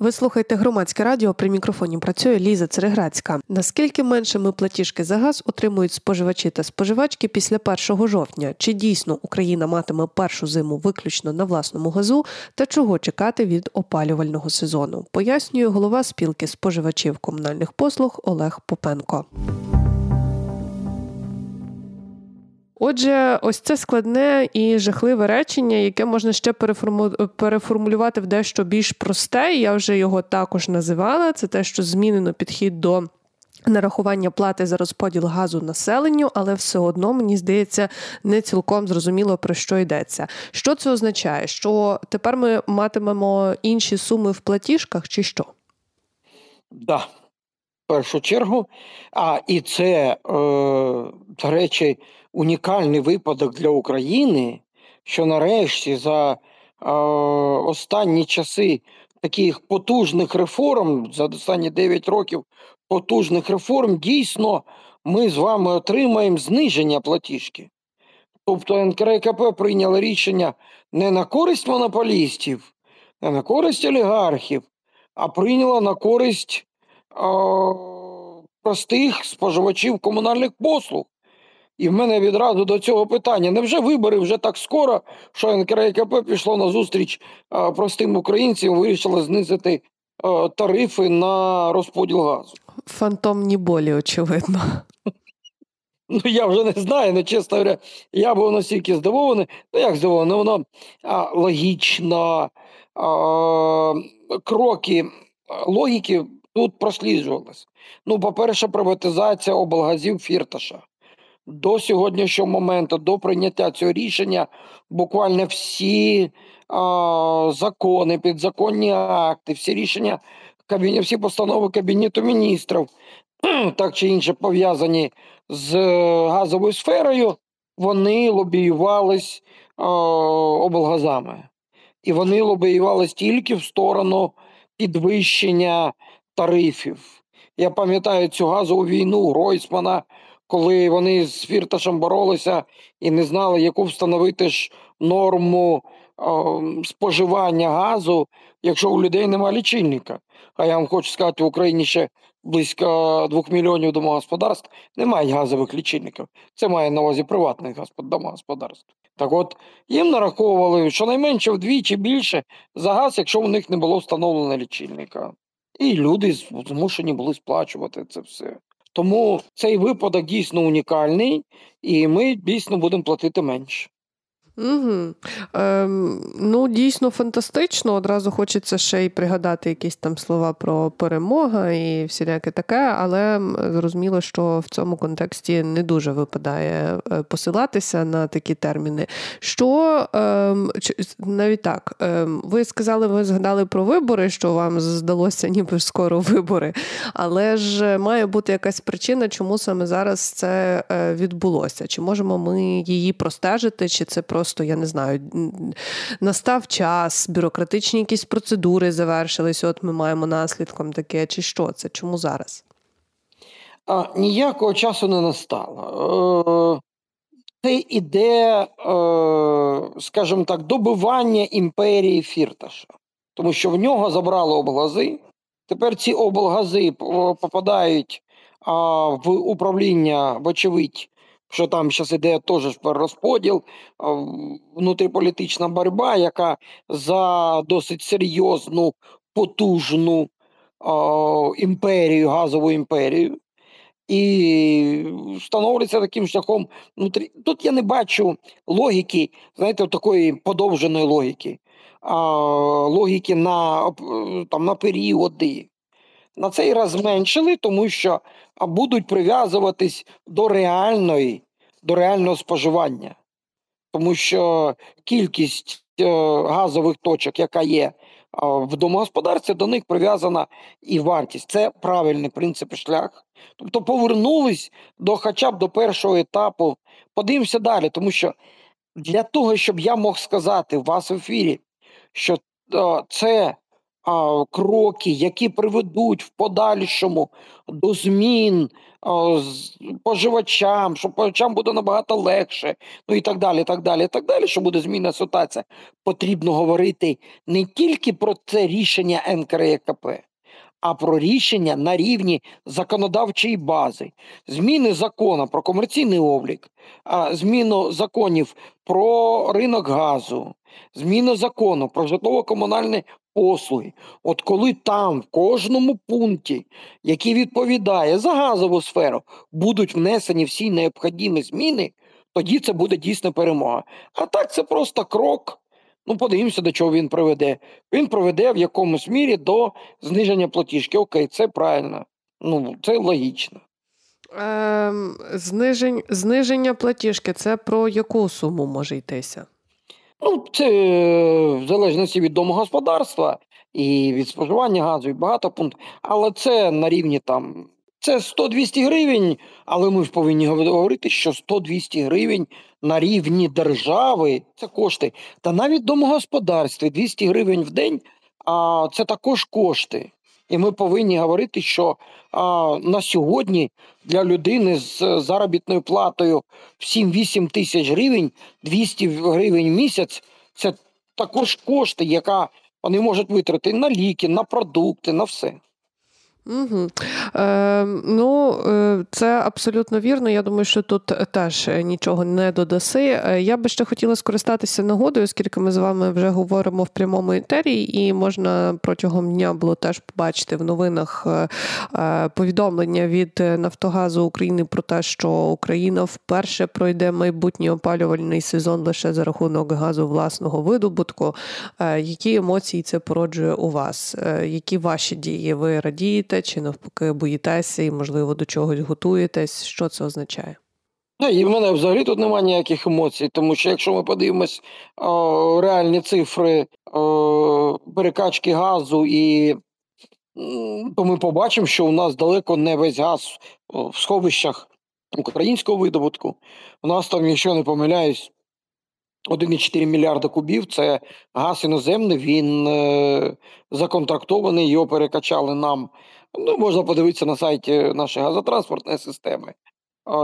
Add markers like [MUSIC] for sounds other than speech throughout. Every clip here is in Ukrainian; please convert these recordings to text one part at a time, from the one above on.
Ви слухаєте громадське радіо. При мікрофоні працює Ліза Цереграцька. Наскільки меншими платіжки за газ отримують споживачі та споживачки після 1 жовтня? Чи дійсно Україна матиме першу зиму виключно на власному газу? Та чого чекати від опалювального сезону? Пояснює голова спілки споживачів комунальних послуг Олег Попенко. Отже, ось це складне і жахливе речення, яке можна ще переформу... переформулювати в дещо більш просте. Я вже його також називала. Це те, що змінено підхід до. Нарахування плати за розподіл газу населенню, але все одно мені здається не цілком зрозуміло про що йдеться. Що це означає? Що тепер ми матимемо інші суми в платіжках, чи що? В першу чергу. А і це, е, до речі, унікальний випадок для України, що нарешті за е, останні часи таких потужних реформ, за останні 9 років потужних реформ, дійсно ми з вами отримаємо зниження платіжки. Тобто НКРКП прийняло рішення не на користь монополістів, не на користь олігархів, а прийняло на користь простих споживачів комунальних послуг. І в мене відразу до цього питання: невже вибори вже так скоро, що НКРКП пішло на зустріч простим українцям, вирішило знизити тарифи на розподіл газу? Фантомні болі, очевидно. Ну, я вже не знаю, ну, чесно говоря, я був настільки здивований. Ну, як здивований, воно а, логічно, а, кроки логіки тут просліджувалися. Ну, по-перше, приватизація облгазів Фірташа до сьогоднішнього моменту, до прийняття цього рішення, буквально всі а, закони, підзаконні акти, всі рішення всі постанови Кабінету міністрів, [CLEARS THROAT] так чи інше пов'язані з газовою сферою, вони лобіювались а, облгазами. І вони лобіювались тільки в сторону підвищення тарифів. Я пам'ятаю цю газову війну Гройсмана, коли вони з Фірташем боролися і не знали, яку встановити ж норму о, споживання газу, якщо у людей немає лічильника. А я вам хочу сказати, в Україні ще близько двох мільйонів домогосподарств немає газових лічильників. Це має на увазі приватних домогосподарств. Так от їм нараховували щонайменше вдвічі більше за газ, якщо у них не було встановлено лічильника. І люди змушені були сплачувати це все. Тому цей випадок дійсно унікальний, і ми дійсно будемо платити менше. Угу. Ем, Ну, дійсно фантастично. Одразу хочеться ще й пригадати якісь там слова про перемога і всіляке таке, але зрозуміло, що в цьому контексті не дуже випадає е, посилатися на такі терміни. Що ем, навіть так, ем, ви сказали, ви згадали про вибори, що вам здалося, ніби скоро вибори, але ж має бути якась причина, чому саме зараз це е, відбулося? Чи можемо ми її простежити, чи це просто просто я не знаю, настав час, бюрократичні якісь процедури завершились. От ми маємо наслідком таке, чи що це? Чому зараз? А, Ніякого часу не настало. Е, це іде, е, скажімо так, добивання імперії Фірташа, тому що в нього забрали облгази. Тепер ці облгази попадають в управління, вочевидь, що там зараз іде теж розподіл, внутріполітична боротьба, яка за досить серйозну, потужну о, імперію, газову імперію. І встановлюється таким шляхом внутрі. Тут я не бачу логіки, знаєте, такої подовженої логіки, а, логіки на там, на періоди. На цей раз зменшили, тому що будуть прив'язуватись до реальної, до реального споживання, тому що кількість е, газових точок, яка є в домогосподарстві, до них прив'язана і вартість. Це правильний принцип і шлях. Тобто повернулись до хоча б до першого етапу. Подивимося далі, тому що для того, щоб я мог сказати вас в ефірі, що е, це а, кроки, які приведуть в подальшому до змін а, з споживачам, що споживачам буде набагато легше, ну і так далі, так далі, так далі, що буде змінна ситуація, потрібно говорити не тільки про це рішення НКРЕКП, а про рішення на рівні законодавчої бази, зміни закону про комерційний облік, зміну законів про ринок газу, зміну закону про житлово-комунальні послуги. От коли там в кожному пункті, який відповідає за газову сферу, будуть внесені всі необхідні зміни, тоді це буде дійсно перемога. А так це просто крок. Ну, подивимося, до чого він приведе. Він приведе в якомусь мірі до зниження платіжки. Окей, це правильно. Ну, це логічно. Ем, знижень, зниження платіжки це про яку суму може йтися? Ну, це в залежності від домогосподарства і від споживання газу, і багато пунктів. Але це на рівні там. Це 100-200 гривень, але ми ж повинні говорити, що 100-200 гривень на рівні держави це кошти. Та навіть в домогосподарстві 200 гривень в день а, це також кошти. І ми повинні говорити, що а, на сьогодні для людини з заробітною платою в 7-8 тисяч гривень, 200 гривень в місяць це також кошти, яка вони можуть витратити на ліки, на продукти, на все. Угу. Е, ну, е, це абсолютно вірно. Я думаю, що тут теж нічого не додаси. Е, я би ще хотіла скористатися нагодою, оскільки ми з вами вже говоримо в прямому етері, і можна протягом дня було теж побачити в новинах е, е, повідомлення від Нафтогазу України про те, що Україна вперше пройде майбутній опалювальний сезон лише за рахунок газу власного видобутку. Е, які емоції це породжує у вас? Які ваші дії? Ви радієте? Чи навпаки боїтеся і, можливо, до чогось готуєтесь? Що це означає? І в мене взагалі тут немає ніяких емоцій, тому що якщо ми подивимось о, реальні цифри о, перекачки газу, і то ми побачимо, що у нас далеко не весь газ в сховищах українського видобутку. У нас там, якщо не помиляюсь, 1,4 мільярда кубів це газ іноземний, він е, законтрактований, його перекачали нам Ну, можна подивитися на сайті нашої газотранспортної системи.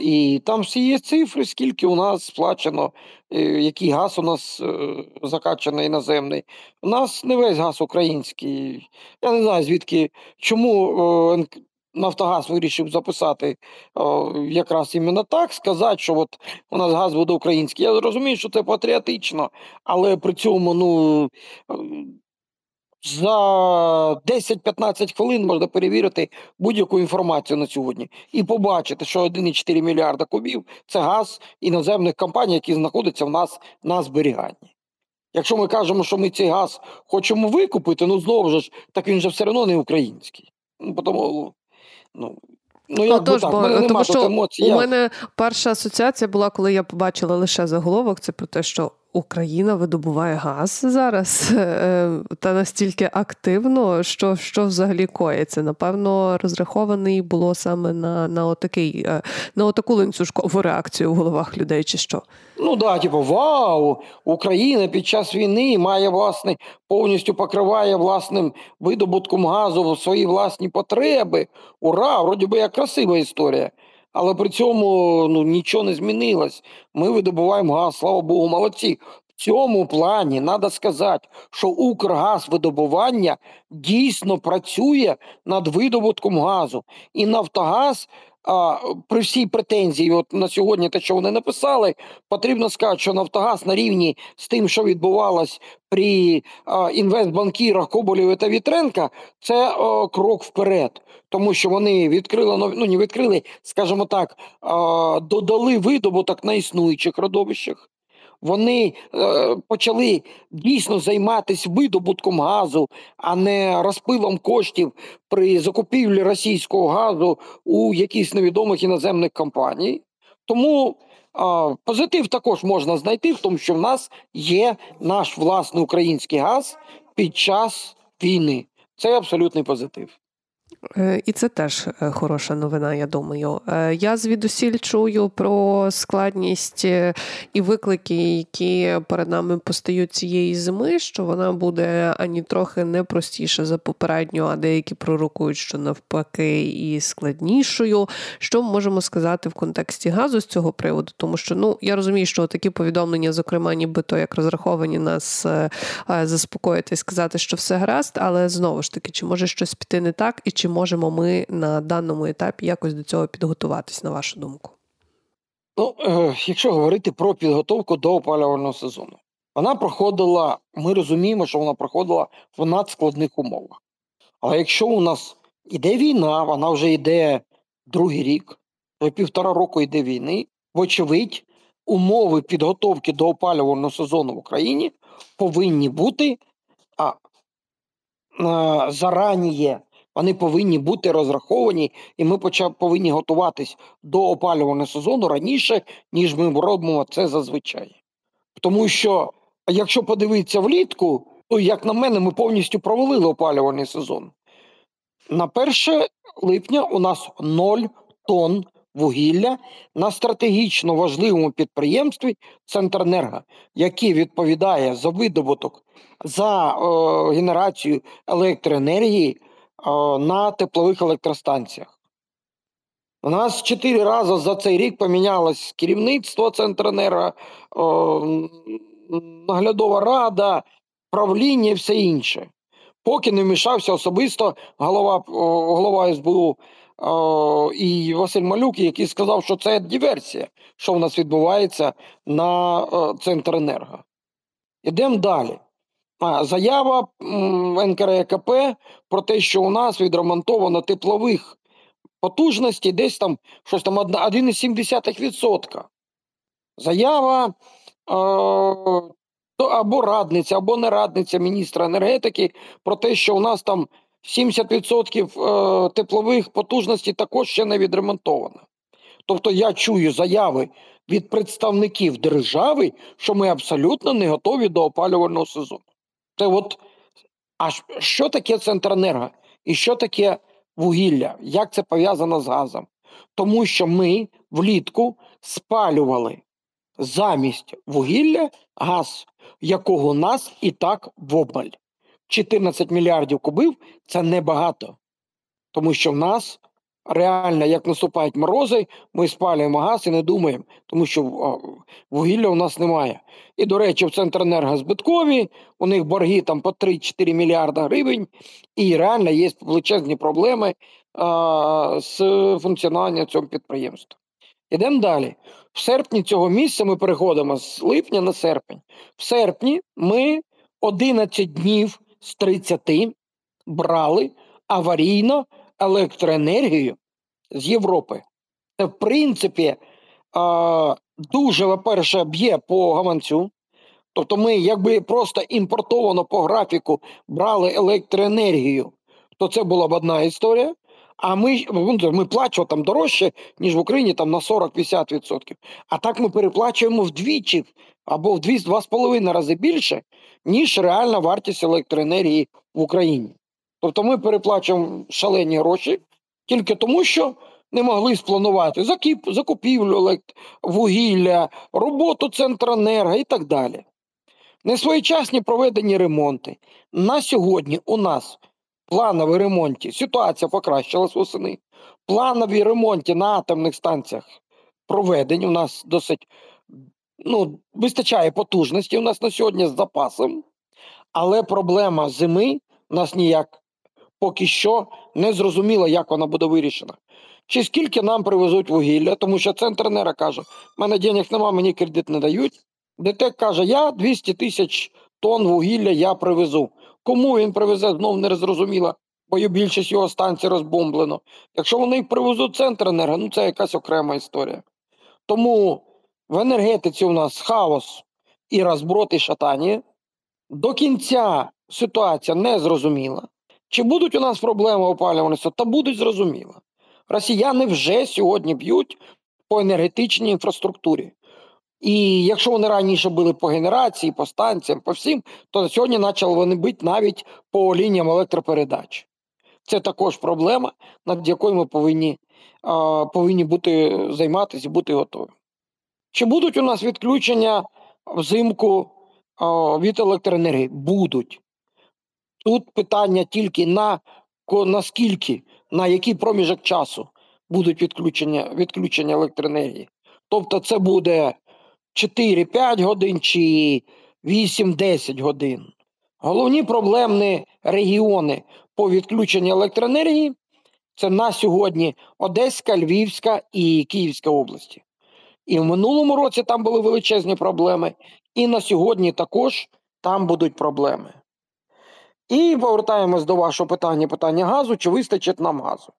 І там всі є цифри, скільки у нас сплачено, е, який газ у нас е, закачаний іноземний. У нас не весь газ український. Я не знаю, звідки чому Нафтогаз вирішив записати якраз іменно так, сказати, що от у нас газ буде український. Я розумію, що це патріотично, але при цьому ну за 10-15 хвилин можна перевірити будь-яку інформацію на сьогодні і побачити, що 1,4 мільярда кубів це газ іноземних компаній, які знаходяться в нас на зберіганні. Якщо ми кажемо, що ми цей газ хочемо викупити, ну знову ж так він же все одно не український. Ну, тому, ну, Ну, як Отож, так, бо, мене тому що емоцій. у я... мене перша асоціація була, коли я побачила лише заголовок, це про те, що Україна видобуває газ зараз [LAUGHS] е, та настільки активно, що що взагалі коїться. Напевно, розрахований було саме на на, отакий, е, на отаку ланцюжкову реакцію в головах людей, чи що? Ну да, типу, вау, Україна під час війни має власне повністю покриває власним видобутком газу свої власні потреби. Ура! Вроді би як красива історія. Але при цьому ну нічого не змінилось. Ми видобуваємо газ, слава Богу, молодці. В цьому плані треба сказати, що Укргазвидобування дійсно працює над видобутком газу. І Нафтогаз а, при всій претензії, от на сьогодні, те, що вони написали, потрібно сказати, що Нафтогаз на рівні з тим, що відбувалось при а, інвестбанкірах Коболєва та Вітренка, це а, крок вперед, тому що вони відкрили ну не відкрили, скажімо так, а, додали видобуток на існуючих родовищах вони е, почали дійсно займатися видобутком газу, а не розпилом коштів при закупівлі російського газу у якихось невідомих іноземних компаній. Тому е, позитив також можна знайти в тому, що в нас є наш власний український газ під час війни. Це абсолютний позитив. Е, і це теж е, хороша новина, я думаю. Е, я звідусіль чую про складність і виклики, які перед нами постають цієї зими, що вона буде ані трохи не простіша за попередню, а деякі пророкують, що навпаки, і складнішою. Що ми можемо сказати в контексті газу з цього приводу? Тому що ну я розумію, що такі повідомлення, зокрема, нібито як розраховані нас заспокоїти і сказати, що все гаразд, але знову ж таки, чи може щось піти не так, і чи можемо ми на даному етапі якось до цього підготуватись, на вашу думку? Ну, е, якщо говорити про підготовку до опалювального сезону, вона проходила, ми розуміємо, що вона проходила в надскладних умовах. Але якщо у нас іде війна, вона вже йде другий рік, вже півтора року йде війни, вочевидь, умови підготовки до опалювального сезону в Україні повинні бути а, а, е, зараніє вони повинні бути розраховані, і ми почав, повинні готуватись до опалювального сезону раніше, ніж ми робимо це зазвичай. Тому що, якщо подивитися влітку, то, як на мене, ми повністю провалили опалювальний сезон. На 1 липня у нас 0 тонн вугілля на стратегічно важливому підприємстві Центренерго, який відповідає за видобуток за е, генерацію електроенергії на теплових електростанціях. У нас чотири рази за цей рік помінялось керівництво Центренерго, наглядова рада, правління і все інше. Поки не вмішався особисто голова голова СБУ і Василь Малюк, який сказав, що це диверсія, що в нас відбувається на Центренерго. Ідемо далі. Заява НКРКП про те, що у нас відремонтовано теплових потужностей десь там щось там 1,7%. Заява е, або радниця, або не радниця міністра енергетики про те, що у нас там 70% е, теплових потужностей також ще не відремонтовано. Тобто я чую заяви від представників держави, що ми абсолютно не готові до опалювального сезону. Це от, а що таке Центренерго? І що таке вугілля? Як це пов'язано з газом? Тому що ми влітку спалювали замість вугілля газ, якого у нас і так в обмаль. 14 мільярдів кубів це небагато, тому що в нас реально, як наступають морози, ми спалюємо газ і не думаємо, тому що вугілля у нас немає. І, до речі, в Центренерго збиткові, у них борги там по 3-4 мільярда гривень, і реально є величезні проблеми а, з функціонуванням цього підприємства. Ідемо далі. В серпні цього місяця ми переходимо з липня на серпень. В серпні ми 11 днів з 30 брали аварійно електроенергію з Європи. Це, в принципі, дуже, по-перше, б'є по гаманцю. Тобто ми, якби просто імпортовано по графіку брали електроенергію, то це була б одна історія. А ми ми плачемо там дорожче, ніж в Україні там на 40-50%. А так ми переплачуємо вдвічі або в 2-2,5 рази більше, ніж реальна вартість електроенергії в Україні. Тобто ми переплачуємо шалені гроші тільки тому, що не могли спланувати закіп, закупівлю вугілля, роботу Центренерго і так далі. Несвоєчасні проведені ремонти. На сьогодні у нас планові ремонті, ситуація покращилась восени. Планові ремонти на атомних станціях проведені. У нас досить ну, вистачає потужності у нас на сьогодні з запасом, але проблема зими нас ніяк поки що не зрозуміло, як вона буде вирішена. Чи скільки нам привезуть вугілля, тому що центренера каже, в мене денег нема, мені кредит не дають. ДТЕК каже, я 200 тисяч тонн вугілля я привезу. Кому він привезе, знов не зрозуміло, бо більшість його станцій розбомблено. Якщо вони їх привезуть центренерго, ну це якась окрема історія. Тому в енергетиці у нас хаос і розброд, і шатання. До кінця ситуація не зрозуміла. Чи будуть у нас проблеми опалювальності? Та будуть зрозуміло. Росіяни вже сьогодні б'ють по енергетичній інфраструктурі. І якщо вони раніше були по генерації, по станціям, по всім, то сьогодні почали вони бити навіть по лініям електропередач. Це також проблема, над якою ми повинні повинні бути займатися і бути готові. Чи будуть у нас відключення взимку від електроенергії? Будуть. Тут питання тільки на наскільки, на який проміжок часу будуть відключення відключення електроенергії. Тобто це буде 4-5 годин чи 8-10 годин. Головні проблемні регіони по відключенню електроенергії це на сьогодні Одеська, Львівська і Київська області. І в минулому році там були величезні проблеми, і на сьогодні також там будуть проблеми. І повертаємось до вашого питання: питання газу, чи вистачить нам газу?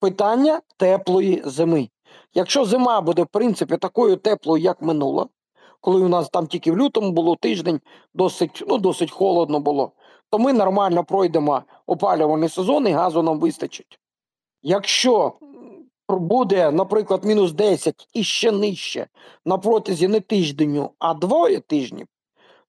Питання теплої зими. Якщо зима буде, в принципі, такою теплою, як минула, коли у нас там тільки в лютому було тиждень, досить ну, досить холодно було, то ми нормально пройдемо опалювальний сезон і газу нам вистачить. Якщо буде, наприклад, мінус 10 і ще нижче на протязі не тижденю, а двоє тижнів,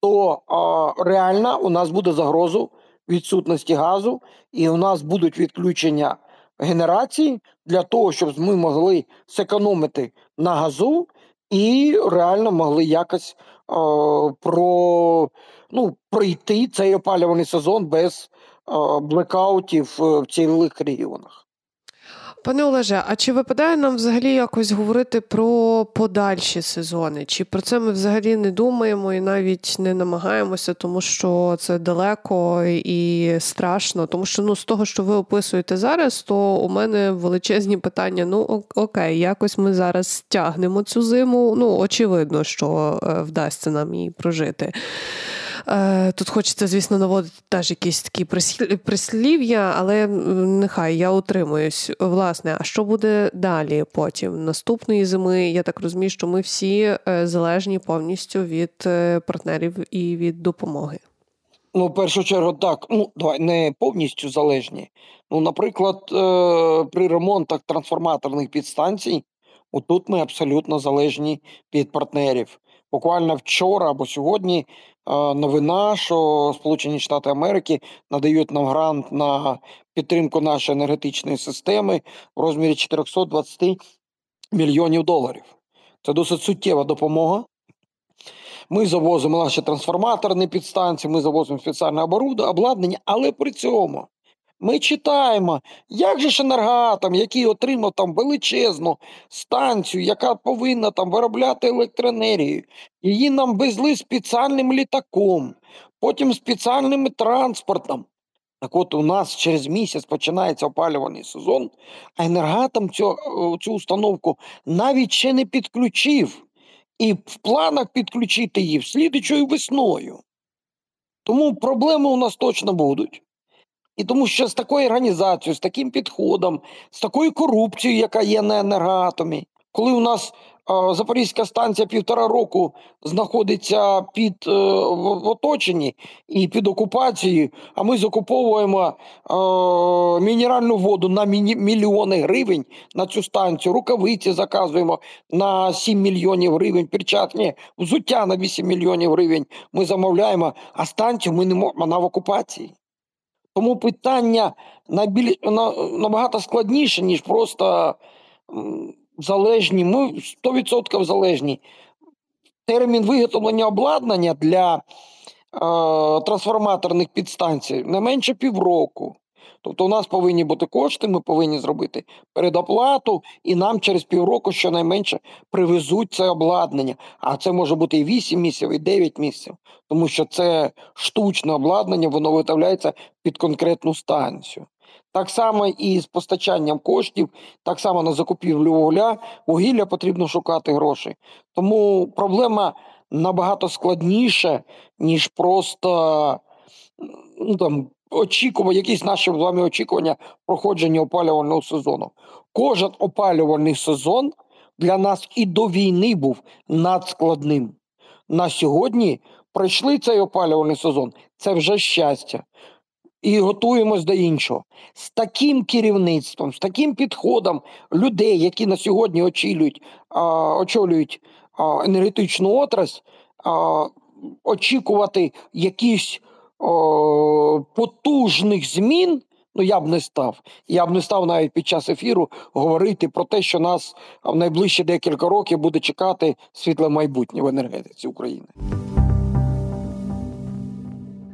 то а, реально у нас буде загрозу відсутності газу, і у нас будуть відключення генерації для того, щоб ми могли зекономити на газу і реально могли якось а, про, ну, пройти цей опалюваний сезон без блекаутів в цілих регіонах. Пане Олеже, а чи випадає нам взагалі якось говорити про подальші сезони? Чи про це ми взагалі не думаємо і навіть не намагаємося, тому що це далеко і страшно? Тому що ну з того, що ви описуєте зараз, то у мене величезні питання: ну окей, якось ми зараз тягнемо цю зиму. Ну очевидно, що е, вдасться нам її прожити. Е, тут хочеться, звісно, наводити теж якісь такі прислів'я, але нехай я утримуюсь. Власне, а що буде далі потім? Наступної зими, я так розумію, що ми всі е, залежні повністю від е, партнерів і від допомоги. Ну, в першу чергу, так. Ну, давай не повністю залежні. Ну, наприклад, при ремонтах трансформаторних підстанцій, отут ми абсолютно залежні від партнерів. Буквально вчора або сьогодні новина, що Сполучені Штати Америки надають нам грант на підтримку нашої енергетичної системи в розмірі 420 мільйонів доларів. Це досить суттєва допомога. Ми завозимо наші трансформаторні підстанції, ми завозимо спеціальне обладнання, але при цьому ми читаємо, як же ж енергатом, який отримав там величезну станцію, яка повинна там виробляти електроенергію, її нам везли спеціальним літаком, потім спеціальним транспортом. Так от у нас через місяць починається опалювальний сезон, а енергатом цю, цю установку навіть ще не підключив. І в планах підключити її слідчою весною. Тому проблеми у нас точно будуть. І тому що з такою організацією, з таким підходом, з такою корупцією, яка є на енергоатомі, коли у нас е, Запорізька станція півтора року знаходиться під е, в оточенні і під окупацією, а ми закуповуємо е, мінеральну воду на міні, мільйони гривень на цю станцію, рукавиці заказуємо на 7 мільйонів гривень, перчатки, взуття на 8 мільйонів гривень. Ми замовляємо, а станцію ми не можемо в окупації. Тому питання найбільш набагато складніше, ніж просто залежні. Ми 100% залежні. Термін виготовлення обладнання для е, трансформаторних підстанцій не менше півроку. Тобто у нас повинні бути кошти, ми повинні зробити передоплату, і нам через півроку щонайменше привезуть це обладнання. А це може бути і 8 місяців, і 9 місяців, тому що це штучне обладнання, воно виготовляється під конкретну станцію. Так само і з постачанням коштів, так само на закупівлю вугілля, вугілля потрібно шукати гроші. Тому проблема набагато складніша, ніж просто ну, там, очікування, якісь наші з вами очікування проходження опалювального сезону. Кожен опалювальний сезон для нас і до війни був надскладним. На сьогодні пройшли цей опалювальний сезон. Це вже щастя. І готуємось до іншого. З таким керівництвом, з таким підходом людей, які на сьогодні очолюють а, очолюють а, енергетичну отрасль, а, очікувати якісь потужних змін Ну я б не став. Я б не став навіть під час ефіру говорити про те, що нас в найближчі декілька років буде чекати світле майбутнє в енергетиці України.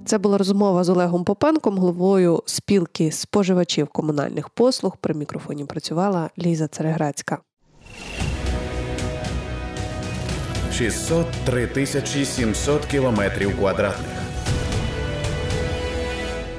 Це була розмова з Олегом Попенком, головою спілки споживачів комунальних послуг. При мікрофоні працювала Ліза Цереграцька. 603 тисячі 700 кілометрів квадратних